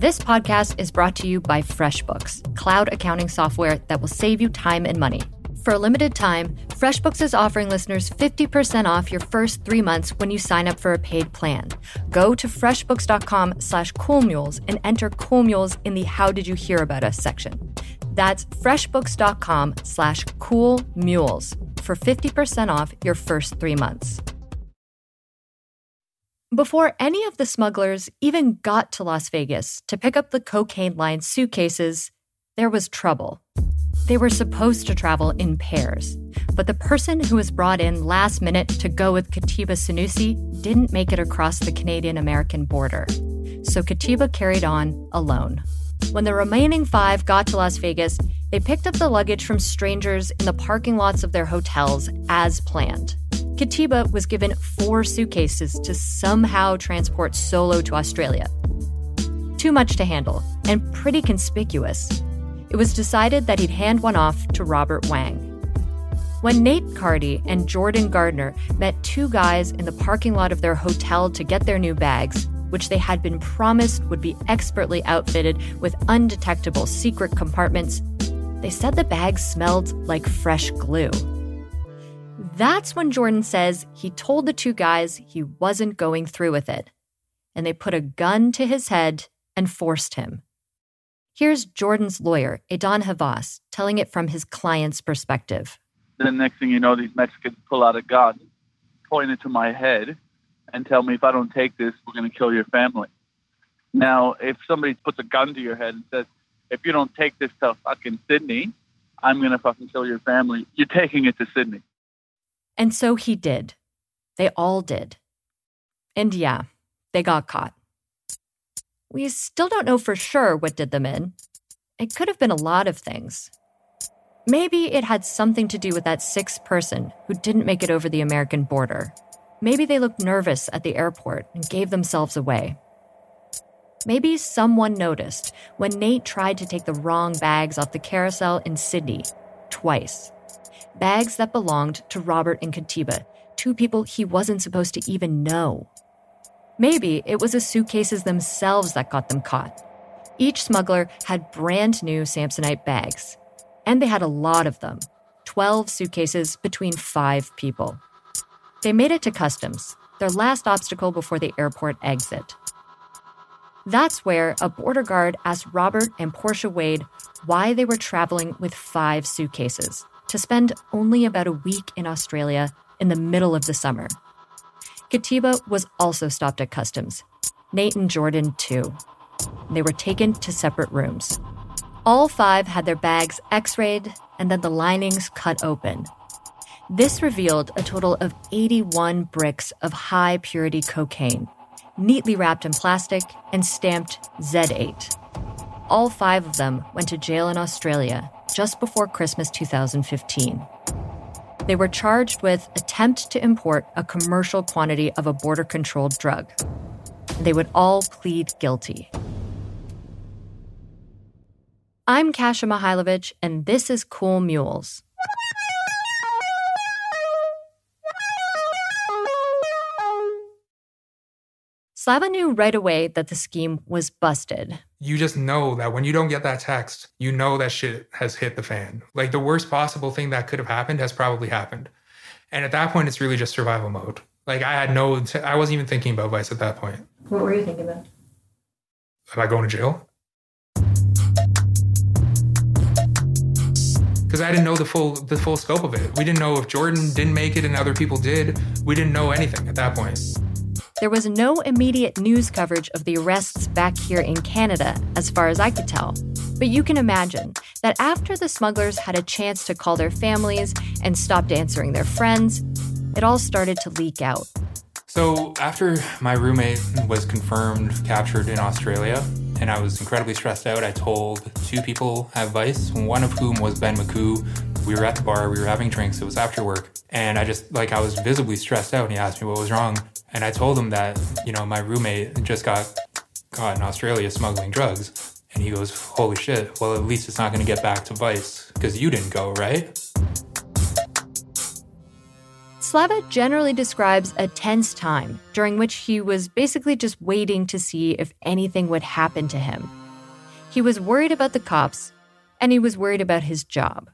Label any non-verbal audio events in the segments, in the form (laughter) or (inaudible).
This podcast is brought to you by FreshBooks, cloud accounting software that will save you time and money. For a limited time, FreshBooks is offering listeners 50% off your first three months when you sign up for a paid plan. Go to freshbooks.com slash coolmules and enter coolmules in the How Did You Hear About Us section. That's freshbooks.com slash coolmules for 50% off your first three months. Before any of the smugglers even got to Las Vegas to pick up the cocaine lined suitcases, there was trouble. They were supposed to travel in pairs, but the person who was brought in last minute to go with Katiba Sanusi didn't make it across the Canadian American border. So Katiba carried on alone. When the remaining five got to Las Vegas, they picked up the luggage from strangers in the parking lots of their hotels as planned. Katiba was given four suitcases to somehow transport solo to Australia. Too much to handle, and pretty conspicuous. It was decided that he'd hand one off to Robert Wade. When Nate Cardy and Jordan Gardner met two guys in the parking lot of their hotel to get their new bags, which they had been promised would be expertly outfitted with undetectable secret compartments, they said the bags smelled like fresh glue. That's when Jordan says he told the two guys he wasn't going through with it, and they put a gun to his head and forced him. Here's Jordan's lawyer, Edan Havas, telling it from his client's perspective. The next thing you know, these Mexicans pull out a gun, point it to my head, and tell me if I don't take this, we're going to kill your family. Now, if somebody puts a gun to your head and says, if you don't take this to fucking Sydney, I'm going to fucking kill your family, you're taking it to Sydney. And so he did. They all did. And yeah, they got caught. We still don't know for sure what did them in. It could have been a lot of things. Maybe it had something to do with that sixth person who didn't make it over the American border. Maybe they looked nervous at the airport and gave themselves away. Maybe someone noticed when Nate tried to take the wrong bags off the carousel in Sydney twice. Bags that belonged to Robert and Katiba, two people he wasn't supposed to even know. Maybe it was the suitcases themselves that got them caught. Each smuggler had brand new Samsonite bags, and they had a lot of them 12 suitcases between five people. They made it to customs, their last obstacle before the airport exit. That's where a border guard asked Robert and Portia Wade why they were traveling with five suitcases to spend only about a week in Australia in the middle of the summer. Katiba was also stopped at customs. Nate and Jordan, too. They were taken to separate rooms. All five had their bags x rayed and then the linings cut open. This revealed a total of 81 bricks of high purity cocaine, neatly wrapped in plastic and stamped Z8. All five of them went to jail in Australia just before Christmas 2015. They were charged with attempt to import a commercial quantity of a border controlled drug. They would all plead guilty. I'm Kasia Mihailovic, and this is Cool Mules. Slava knew right away that the scheme was busted. You just know that when you don't get that text, you know that shit has hit the fan. Like the worst possible thing that could have happened has probably happened. And at that point, it's really just survival mode. Like I had no, I wasn't even thinking about Vice at that point. What were you thinking about? Am I going to jail? Because I didn't know the full the full scope of it. We didn't know if Jordan didn't make it and other people did. We didn't know anything at that point. There was no immediate news coverage of the arrests back here in Canada, as far as I could tell. But you can imagine that after the smugglers had a chance to call their families and stopped answering their friends, it all started to leak out. So, after my roommate was confirmed captured in Australia, and I was incredibly stressed out, I told two people at Vice, one of whom was Ben McCoo. We were at the bar, we were having drinks, it was after work, and I just, like, I was visibly stressed out, and he asked me what was wrong. And I told him that, you know, my roommate just got caught in Australia smuggling drugs. And he goes, Holy shit, well, at least it's not going to get back to Vice because you didn't go, right? Slava generally describes a tense time during which he was basically just waiting to see if anything would happen to him. He was worried about the cops, and he was worried about his job.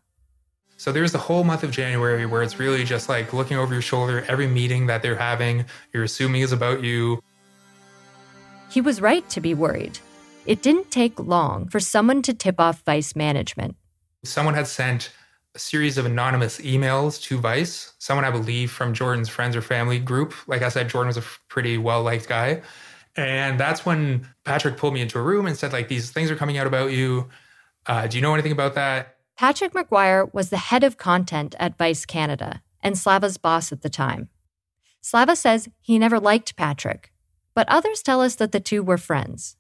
So there's the whole month of January where it's really just like looking over your shoulder. Every meeting that they're having, you're assuming is about you. He was right to be worried. It didn't take long for someone to tip off Vice management. Someone had sent a series of anonymous emails to Vice. Someone, I believe, from Jordan's friends or family group. Like I said, Jordan was a pretty well liked guy. And that's when Patrick pulled me into a room and said, like, these things are coming out about you. Uh, do you know anything about that? Patrick McGuire was the head of content at Vice Canada and Slava's boss at the time. Slava says he never liked Patrick, but others tell us that the two were friends.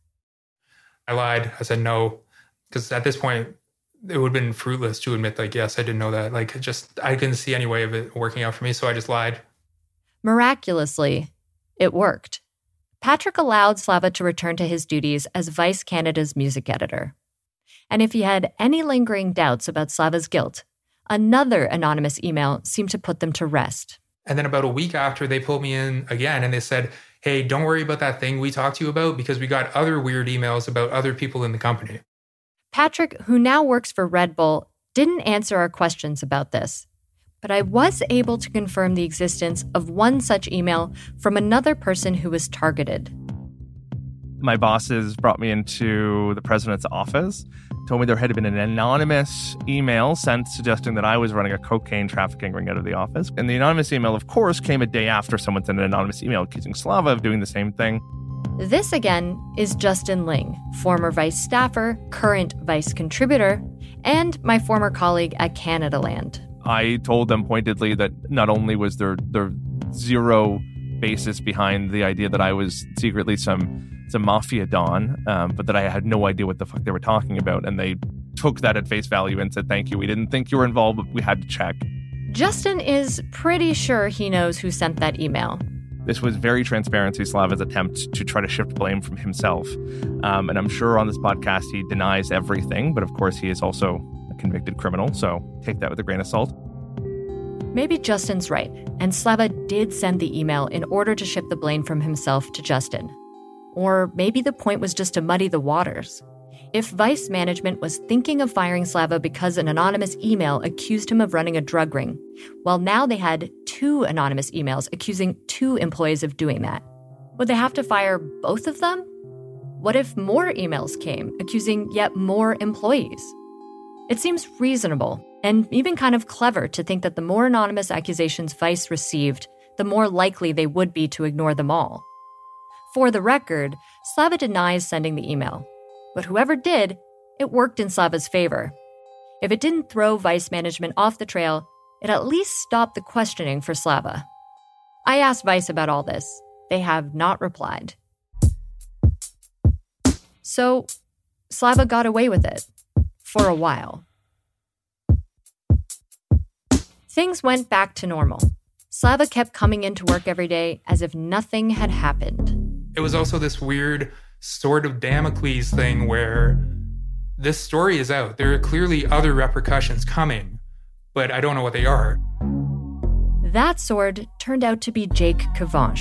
I lied. I said no, because at this point, it would have been fruitless to admit like yes i didn't know that like just i couldn't see any way of it working out for me so i just lied miraculously it worked patrick allowed slava to return to his duties as vice canada's music editor and if he had any lingering doubts about slava's guilt another anonymous email seemed to put them to rest and then about a week after they pulled me in again and they said hey don't worry about that thing we talked to you about because we got other weird emails about other people in the company Patrick, who now works for Red Bull, didn't answer our questions about this. But I was able to confirm the existence of one such email from another person who was targeted. My bosses brought me into the president's office, told me there had been an anonymous email sent suggesting that I was running a cocaine trafficking ring out of the office. And the anonymous email, of course, came a day after someone sent an anonymous email accusing Slava of doing the same thing. This again is Justin Ling, former vice staffer, current vice contributor, and my former colleague at Canadaland. I told them pointedly that not only was there there zero basis behind the idea that I was secretly some some mafia don, um, but that I had no idea what the fuck they were talking about, and they took that at face value and said, "Thank you. We didn't think you were involved, but we had to check." Justin is pretty sure he knows who sent that email. This was very transparent Slava's attempt to try to shift blame from himself. Um, and I'm sure on this podcast he denies everything, but of course he is also a convicted criminal, so take that with a grain of salt. Maybe Justin's right, and Slava did send the email in order to shift the blame from himself to Justin. Or maybe the point was just to muddy the waters. If Vice management was thinking of firing Slava because an anonymous email accused him of running a drug ring, well, now they had two anonymous emails accusing two employees of doing that. Would they have to fire both of them? What if more emails came accusing yet more employees? It seems reasonable and even kind of clever to think that the more anonymous accusations Vice received, the more likely they would be to ignore them all. For the record, Slava denies sending the email, but whoever did, it worked in Slava's favor. If it didn't throw Vice management off the trail, it at least stopped the questioning for Slava. I asked Vice about all this. They have not replied. So, Slava got away with it for a while. Things went back to normal. Slava kept coming into work every day as if nothing had happened. It was also this weird sort of Damocles thing where this story is out. There are clearly other repercussions coming, but I don't know what they are. That sword turned out to be Jake Kivanc.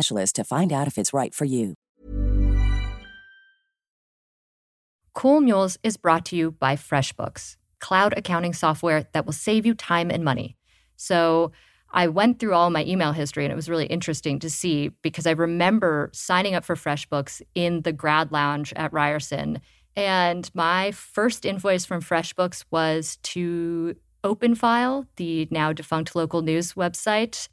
to find out if it's right for you. Cool Mules is brought to you by FreshBooks, cloud accounting software that will save you time and money. So I went through all my email history and it was really interesting to see because I remember signing up for FreshBooks in the grad lounge at Ryerson. And my first invoice from FreshBooks was to OpenFile, the now defunct local news website.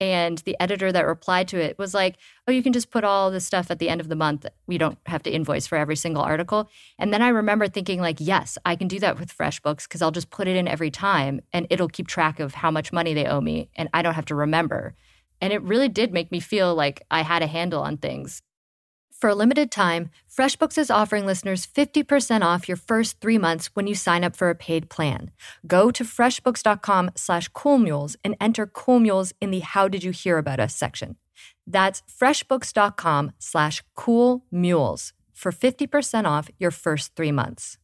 And the editor that replied to it was like, oh, you can just put all this stuff at the end of the month. We don't have to invoice for every single article. And then I remember thinking, like, yes, I can do that with FreshBooks because I'll just put it in every time and it'll keep track of how much money they owe me and I don't have to remember. And it really did make me feel like I had a handle on things. For a limited time, FreshBooks is offering listeners 50% off your first three months when you sign up for a paid plan. Go to freshbooks.com slash coolmules and enter coolmules in the How Did You Hear About Us section. That's freshbooks.com slash coolmules for 50% off your first three months.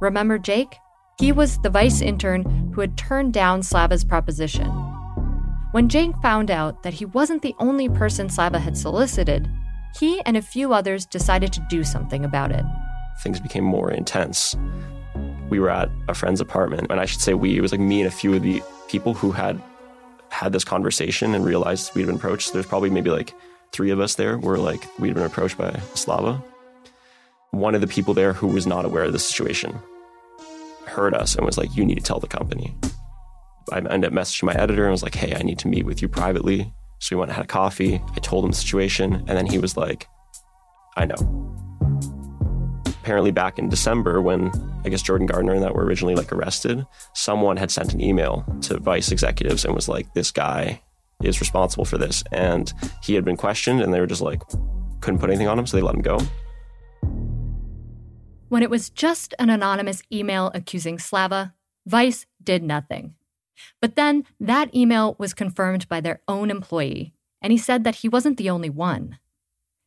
Remember Jake? He was the vice intern who had turned down Slava's proposition. When Jake found out that he wasn't the only person Slava had solicited, he and a few others decided to do something about it. Things became more intense. We were at a friend's apartment, and I should say we, it was like me and a few of the people who had had this conversation and realized we'd been approached. There's probably maybe like three of us there were like, we'd been approached by Slava. One of the people there who was not aware of the situation heard us and was like, you need to tell the company. I ended up messaging my editor and was like, hey, I need to meet with you privately. So we went and had a coffee. I told him the situation. And then he was like, I know. Apparently, back in December, when I guess Jordan Gardner and that were originally like arrested, someone had sent an email to Vice executives and was like, this guy is responsible for this. And he had been questioned and they were just like, couldn't put anything on him. So they let him go. When it was just an anonymous email accusing Slava, Vice did nothing. But then that email was confirmed by their own employee, and he said that he wasn't the only one.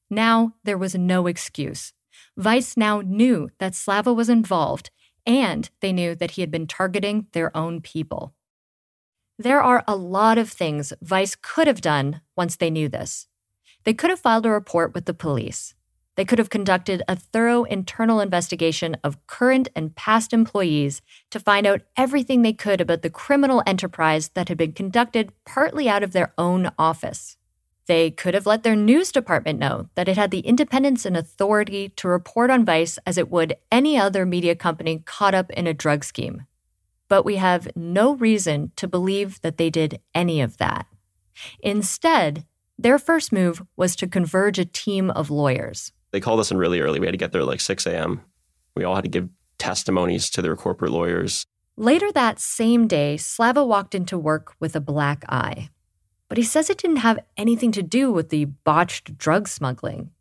Now there was no excuse. Vice now knew that Slava was involved, and they knew that he had been targeting their own people. There are a lot of things Vice could have done once they knew this. They could have filed a report with the police. They could have conducted a thorough internal investigation of current and past employees to find out everything they could about the criminal enterprise that had been conducted partly out of their own office. They could have let their news department know that it had the independence and authority to report on Vice as it would any other media company caught up in a drug scheme. But we have no reason to believe that they did any of that. Instead, their first move was to converge a team of lawyers. They called us in really early. We had to get there like 6 a.m. We all had to give testimonies to their corporate lawyers. Later that same day, Slava walked into work with a black eye. But he says it didn't have anything to do with the botched drug smuggling.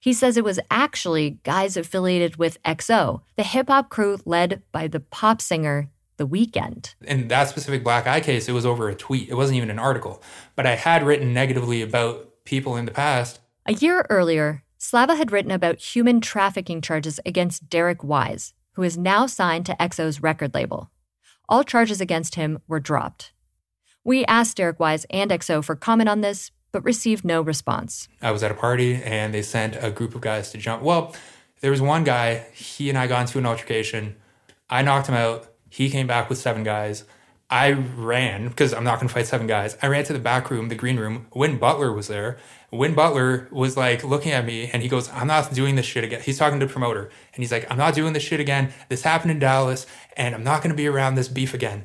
He says it was actually guys affiliated with XO, the hip hop crew led by the pop singer The Weeknd. In that specific black eye case, it was over a tweet. It wasn't even an article. But I had written negatively about people in the past. A year earlier, Slava had written about human trafficking charges against Derek Wise, who is now signed to XO's record label. All charges against him were dropped. We asked Derek Wise and EXO for comment on this, but received no response. I was at a party and they sent a group of guys to jump. Well, there was one guy, he and I got into an altercation. I knocked him out. He came back with seven guys. I ran because I'm not going to fight seven guys. I ran to the back room, the green room. Win Butler was there. Win Butler was like looking at me and he goes, I'm not doing this shit again. He's talking to the promoter and he's like, I'm not doing this shit again. This happened in Dallas and I'm not going to be around this beef again.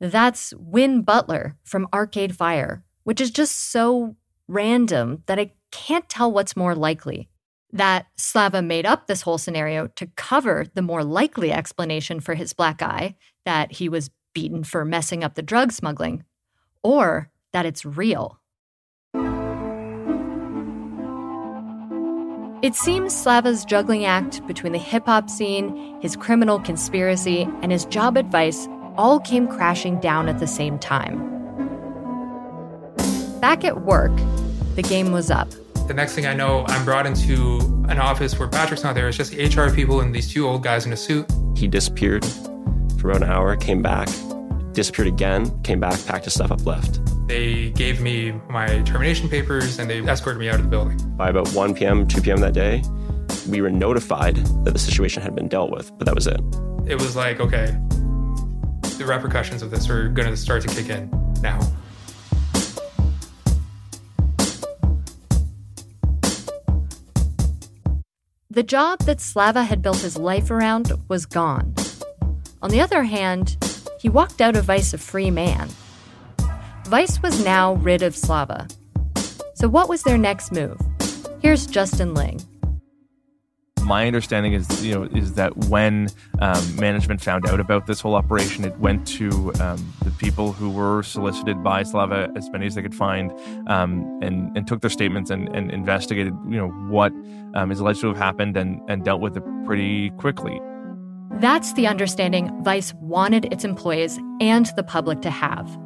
That's Win Butler from Arcade Fire, which is just so random that I can't tell what's more likely. That Slava made up this whole scenario to cover the more likely explanation for his black eye that he was beaten for messing up the drug smuggling, or that it's real. It seems Slava's juggling act between the hip hop scene, his criminal conspiracy, and his job advice all came crashing down at the same time. Back at work, the game was up. The next thing I know, I'm brought into an office where Patrick's not there. It's just HR people and these two old guys in a suit. He disappeared for about an hour, came back, disappeared again, came back, packed his stuff up, left. They gave me my termination papers and they escorted me out of the building. By about 1 p.m., 2 p.m. that day, we were notified that the situation had been dealt with, but that was it. It was like, okay, the repercussions of this are going to start to kick in now. The job that Slava had built his life around was gone. On the other hand, he walked out of Vice a free man. Vice was now rid of Slava. So, what was their next move? Here's Justin Ling my understanding is you know is that when um, management found out about this whole operation, it went to um, the people who were solicited by Slava as many as they could find, um, and and took their statements and, and investigated you know what um, is alleged to have happened and and dealt with it pretty quickly. That's the understanding Vice wanted its employees and the public to have.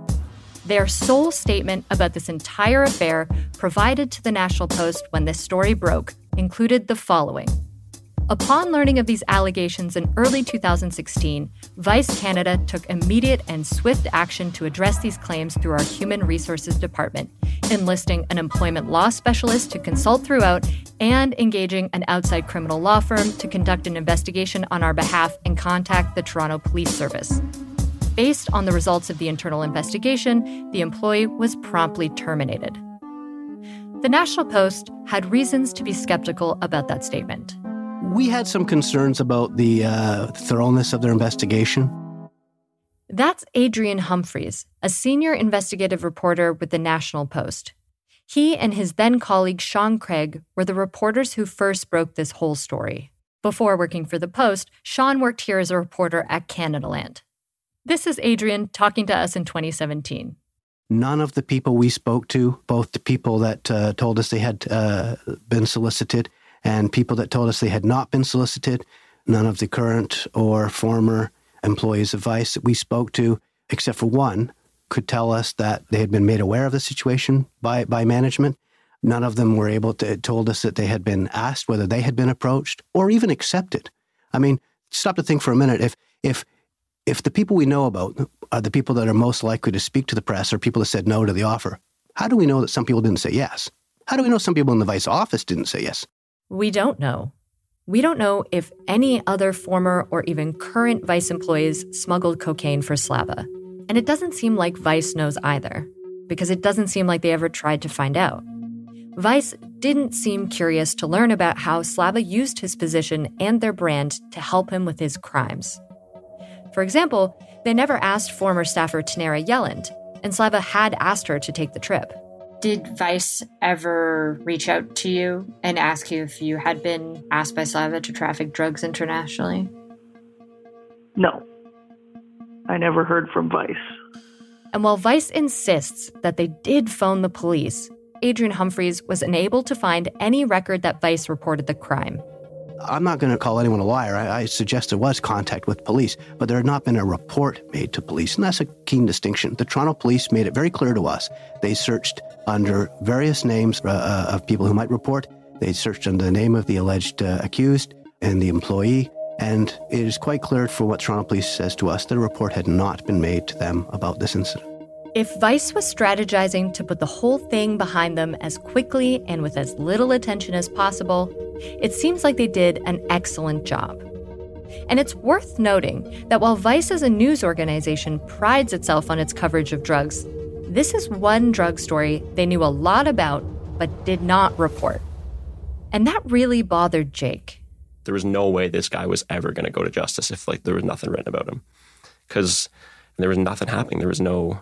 Their sole statement about this entire affair, provided to the National Post when this story broke, included the following. Upon learning of these allegations in early 2016, Vice Canada took immediate and swift action to address these claims through our Human Resources Department, enlisting an employment law specialist to consult throughout and engaging an outside criminal law firm to conduct an investigation on our behalf and contact the Toronto Police Service. Based on the results of the internal investigation, the employee was promptly terminated. The National Post had reasons to be skeptical about that statement. We had some concerns about the uh, thoroughness of their investigation. That's Adrian Humphreys, a senior investigative reporter with the National Post. He and his then colleague Sean Craig were the reporters who first broke this whole story. Before working for the Post, Sean worked here as a reporter at Canadaland. This is Adrian talking to us in 2017. None of the people we spoke to, both the people that uh, told us they had uh, been solicited and people that told us they had not been solicited. None of the current or former employees of Vice that we spoke to, except for one, could tell us that they had been made aware of the situation by, by management. None of them were able to told us that they had been asked whether they had been approached or even accepted. I mean, stop to think for a minute. If if if the people we know about are the people that are most likely to speak to the press or people that said no to the offer, how do we know that some people didn't say yes? How do we know some people in the vice office didn't say yes? We don't know. We don't know if any other former or even current Vice employees smuggled cocaine for Slava. And it doesn't seem like Vice knows either, because it doesn't seem like they ever tried to find out. Vice didn't seem curious to learn about how Slava used his position and their brand to help him with his crimes. For example, they never asked former staffer Tanera Yelland, and Slava had asked her to take the trip. Did Vice ever reach out to you and ask you if you had been asked by Slava to traffic drugs internationally? No. I never heard from Vice. And while Vice insists that they did phone the police, Adrian Humphreys was unable to find any record that Vice reported the crime. I'm not going to call anyone a liar. I, I, suggest there was contact with police, but there had not been a report made to police. And that's a keen distinction. The Toronto police made it very clear to us. They searched under various names uh, uh, of people who might report. They searched under the name of the alleged uh, accused and the employee. And it is quite clear from what Toronto police says to us that a report had not been made to them about this incident. If Vice was strategizing to put the whole thing behind them as quickly and with as little attention as possible, it seems like they did an excellent job. And it's worth noting that while Vice as a news organization prides itself on its coverage of drugs, this is one drug story they knew a lot about but did not report. And that really bothered Jake. There was no way this guy was ever going to go to justice if like there was nothing written about him. Cuz there was nothing happening. There was no,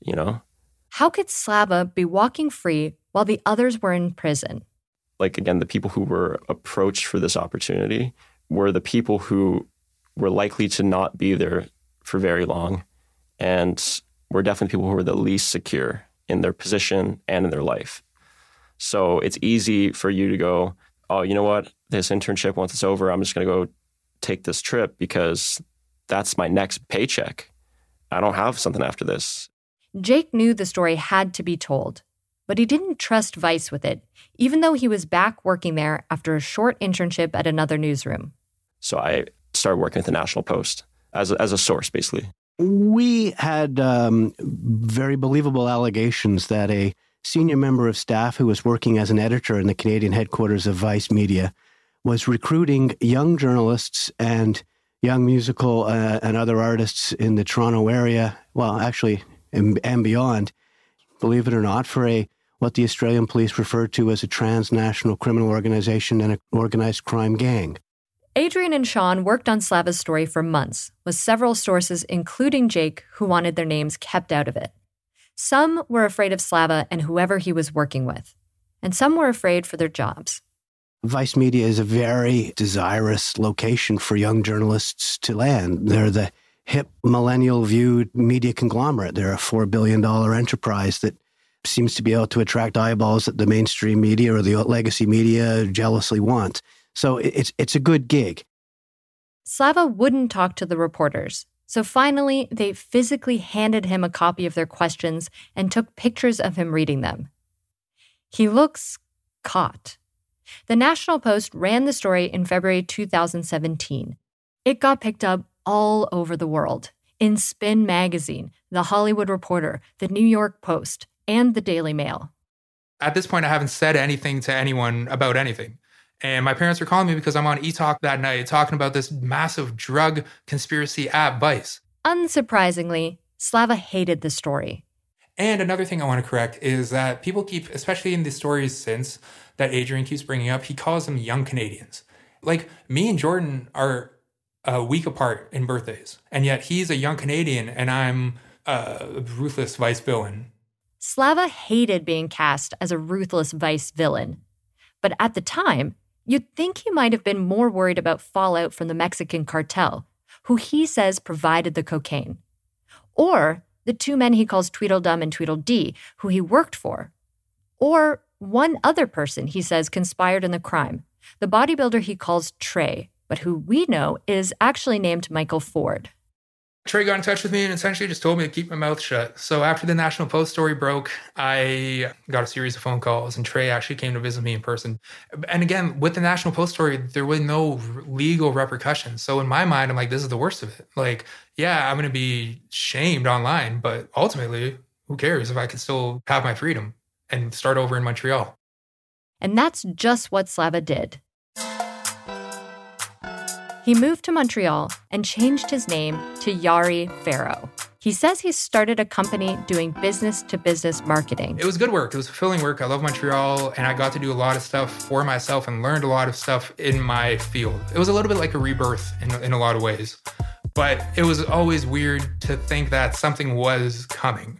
you know. How could Slava be walking free while the others were in prison? Like again, the people who were approached for this opportunity were the people who were likely to not be there for very long and were definitely people who were the least secure in their position and in their life. So it's easy for you to go, oh, you know what? This internship, once it's over, I'm just going to go take this trip because that's my next paycheck. I don't have something after this. Jake knew the story had to be told, but he didn't trust Vice with it, even though he was back working there after a short internship at another newsroom. So I started working at the National Post as a, as a source, basically. We had um, very believable allegations that a senior member of staff who was working as an editor in the Canadian headquarters of Vice Media was recruiting young journalists and young musical uh, and other artists in the Toronto area, well, actually, and, and beyond, believe it or not, for a what the Australian police referred to as a transnational criminal organization and an organized crime gang. Adrian and Sean worked on Slava's story for months, with several sources, including Jake, who wanted their names kept out of it. Some were afraid of Slava and whoever he was working with, and some were afraid for their jobs. Vice Media is a very desirous location for young journalists to land. They're the hip, millennial viewed media conglomerate. They're a $4 billion enterprise that seems to be able to attract eyeballs that the mainstream media or the legacy media jealously want. So it's it's a good gig. Slava wouldn't talk to the reporters. So finally, they physically handed him a copy of their questions and took pictures of him reading them. He looks caught. The National Post ran the story in February 2017. It got picked up all over the world in Spin Magazine, The Hollywood Reporter, The New York Post, and The Daily Mail. At this point, I haven't said anything to anyone about anything. And my parents are calling me because I'm on eTalk that night talking about this massive drug conspiracy app, Vice. Unsurprisingly, Slava hated the story. And another thing I want to correct is that people keep, especially in the stories since that Adrian keeps bringing up, he calls them young Canadians. Like me and Jordan are a week apart in birthdays, and yet he's a young Canadian and I'm a ruthless vice villain. Slava hated being cast as a ruthless vice villain. But at the time, You'd think he might have been more worried about fallout from the Mexican cartel, who he says provided the cocaine. Or the two men he calls Tweedledum and Tweedledee, who he worked for. Or one other person he says conspired in the crime, the bodybuilder he calls Trey, but who we know is actually named Michael Ford. Trey got in touch with me and essentially just told me to keep my mouth shut. So after the National Post story broke, I got a series of phone calls, and Trey actually came to visit me in person. And again, with the National Post story, there was no legal repercussions. So in my mind, I'm like, this is the worst of it. Like, yeah, I'm going to be shamed online, but ultimately, who cares if I can still have my freedom and start over in Montreal? And that's just what Slava did. He moved to Montreal and changed his name to Yari Farrow. He says he started a company doing business to business marketing. It was good work. It was fulfilling work. I love Montreal and I got to do a lot of stuff for myself and learned a lot of stuff in my field. It was a little bit like a rebirth in, in a lot of ways. But it was always weird to think that something was coming.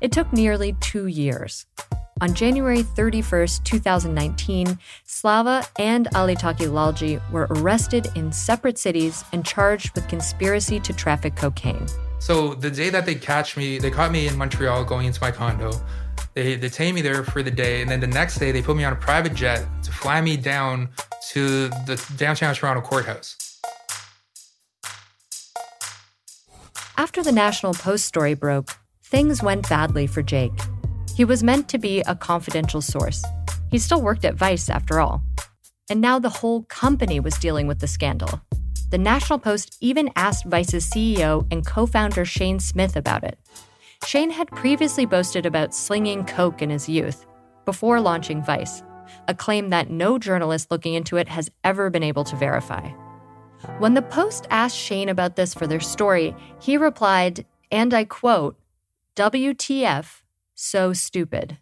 It took nearly two years. On January 31st, 2019, Slava and Alitaki Lalji were arrested in separate cities and charged with conspiracy to traffic cocaine. So the day that they catch me, they caught me in Montreal going into my condo. They detain me there for the day, and then the next day they put me on a private jet to fly me down to the downtown Toronto courthouse. After the National Post story broke, things went badly for Jake. He was meant to be a confidential source. He still worked at Vice, after all. And now the whole company was dealing with the scandal. The National Post even asked Vice's CEO and co founder Shane Smith about it. Shane had previously boasted about slinging coke in his youth before launching Vice, a claim that no journalist looking into it has ever been able to verify. When the Post asked Shane about this for their story, he replied, and I quote, WTF, so stupid.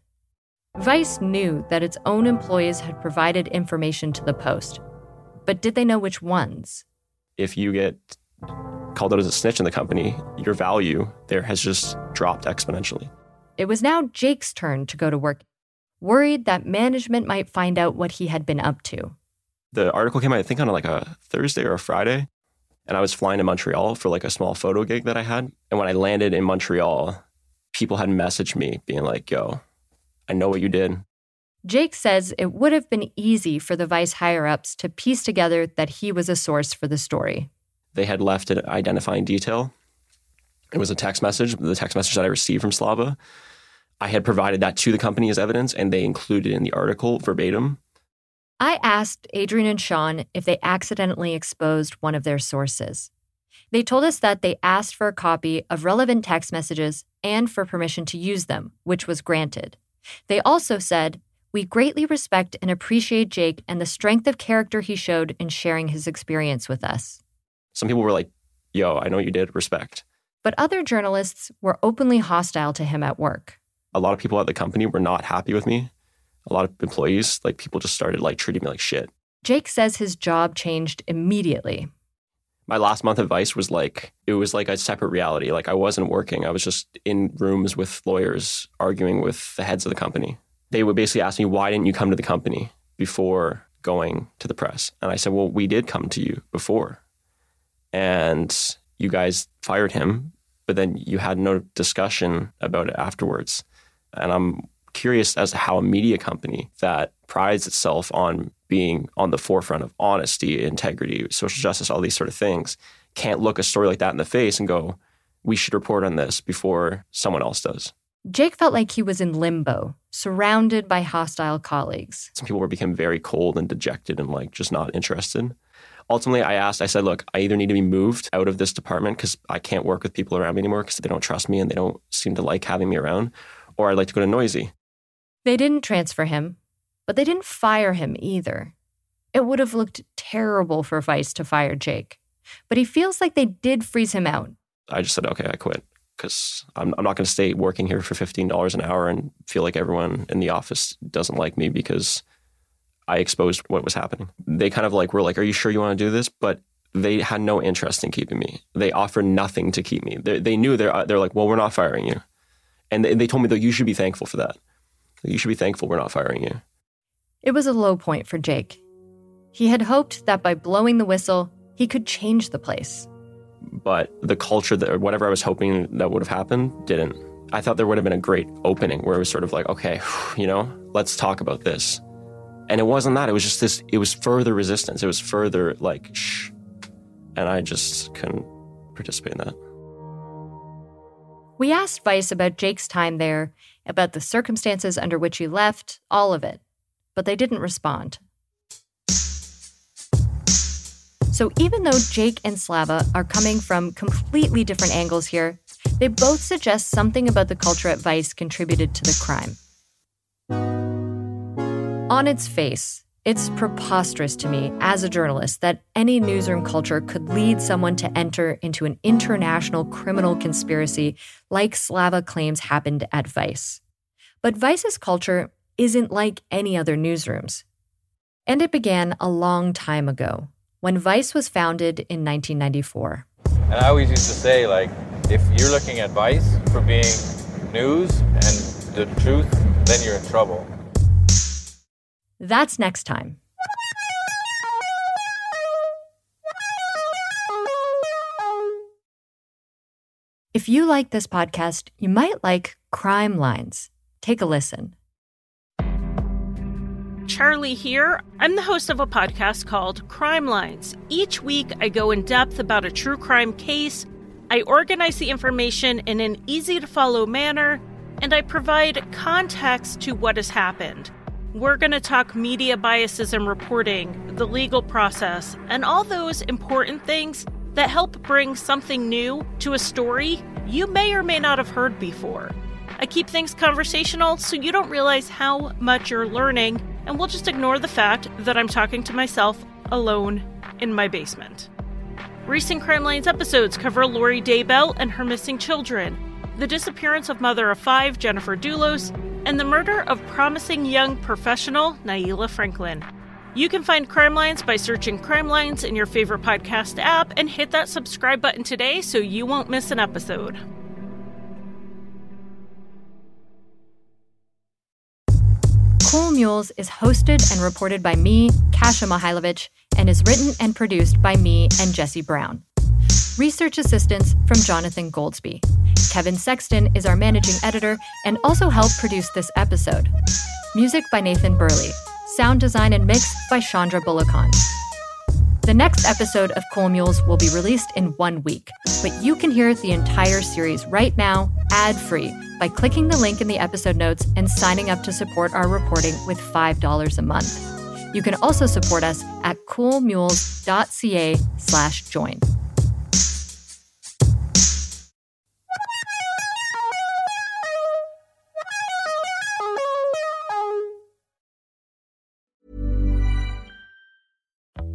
Vice knew that its own employees had provided information to the Post, but did they know which ones? If you get called out as a snitch in the company, your value there has just dropped exponentially. It was now Jake's turn to go to work, worried that management might find out what he had been up to. The article came out, I think, on like a Thursday or a Friday. And I was flying to Montreal for like a small photo gig that I had. And when I landed in Montreal, people had messaged me being like, yo, I know what you did. Jake says it would have been easy for the Vice higher ups to piece together that he was a source for the story. They had left an identifying detail. It was a text message, the text message that I received from Slava. I had provided that to the company as evidence, and they included in the article verbatim. I asked Adrian and Sean if they accidentally exposed one of their sources. They told us that they asked for a copy of relevant text messages and for permission to use them, which was granted. They also said, We greatly respect and appreciate Jake and the strength of character he showed in sharing his experience with us. Some people were like, Yo, I know what you did, respect. But other journalists were openly hostile to him at work. A lot of people at the company were not happy with me. A lot of employees, like people just started like treating me like shit. Jake says his job changed immediately. My last month of Vice was like, it was like a separate reality. Like I wasn't working. I was just in rooms with lawyers arguing with the heads of the company. They would basically ask me, why didn't you come to the company before going to the press? And I said, well, we did come to you before. And you guys fired him, but then you had no discussion about it afterwards. And I'm curious as to how a media company that prides itself on being on the forefront of honesty, integrity, social justice, all these sort of things, can't look a story like that in the face and go, we should report on this before someone else does. Jake felt like he was in limbo, surrounded by hostile colleagues. Some people were becoming very cold and dejected and like just not interested. Ultimately, I asked, I said, look, I either need to be moved out of this department because I can't work with people around me anymore because they don't trust me and they don't seem to like having me around, or I'd like to go to Noisey. They didn't transfer him, but they didn't fire him either. It would have looked terrible for Vice to fire Jake, but he feels like they did freeze him out. I just said, okay, I quit because I'm, I'm not going to stay working here for $15 an hour and feel like everyone in the office doesn't like me because I exposed what was happening. They kind of like were like, are you sure you want to do this? But they had no interest in keeping me. They offered nothing to keep me. They, they knew they're, they're like, well, we're not firing you. And they, they told me that you should be thankful for that. You should be thankful we're not firing you. It was a low point for Jake. He had hoped that by blowing the whistle, he could change the place. But the culture that, whatever I was hoping that would have happened, didn't. I thought there would have been a great opening where it was sort of like, okay, (sighs) you know, let's talk about this. And it wasn't that. It was just this, it was further resistance. It was further like, shh. And I just couldn't participate in that. We asked Vice about Jake's time there, about the circumstances under which he left, all of it, but they didn't respond. So even though Jake and Slava are coming from completely different angles here, they both suggest something about the culture at Vice contributed to the crime. On its face, it's preposterous to me as a journalist that any newsroom culture could lead someone to enter into an international criminal conspiracy like Slava claims happened at Vice. But Vice's culture isn't like any other newsrooms. And it began a long time ago, when Vice was founded in 1994. And I always used to say, like, if you're looking at Vice for being news and the truth, then you're in trouble. That's next time. If you like this podcast, you might like Crime Lines. Take a listen. Charlie here. I'm the host of a podcast called Crime Lines. Each week, I go in depth about a true crime case. I organize the information in an easy to follow manner, and I provide context to what has happened. We're going to talk media biases and reporting, the legal process, and all those important things that help bring something new to a story you may or may not have heard before. I keep things conversational so you don't realize how much you're learning, and we'll just ignore the fact that I'm talking to myself alone in my basement. Recent Crime Lines episodes cover Lori Daybell and her missing children, the disappearance of mother of five, Jennifer Dulos, and the murder of promising young professional, Naila Franklin. You can find Crime Lines by searching Crime Lines in your favorite podcast app and hit that subscribe button today so you won't miss an episode. Cool Mules is hosted and reported by me, Kasia Mihailovic, and is written and produced by me and Jesse Brown. Research assistance from Jonathan Goldsby. Kevin Sexton is our managing editor and also helped produce this episode. Music by Nathan Burley. Sound design and mix by Chandra Bullockon. The next episode of Cool Mules will be released in one week, but you can hear the entire series right now, ad free, by clicking the link in the episode notes and signing up to support our reporting with $5 a month. You can also support us at coolmules.ca slash join.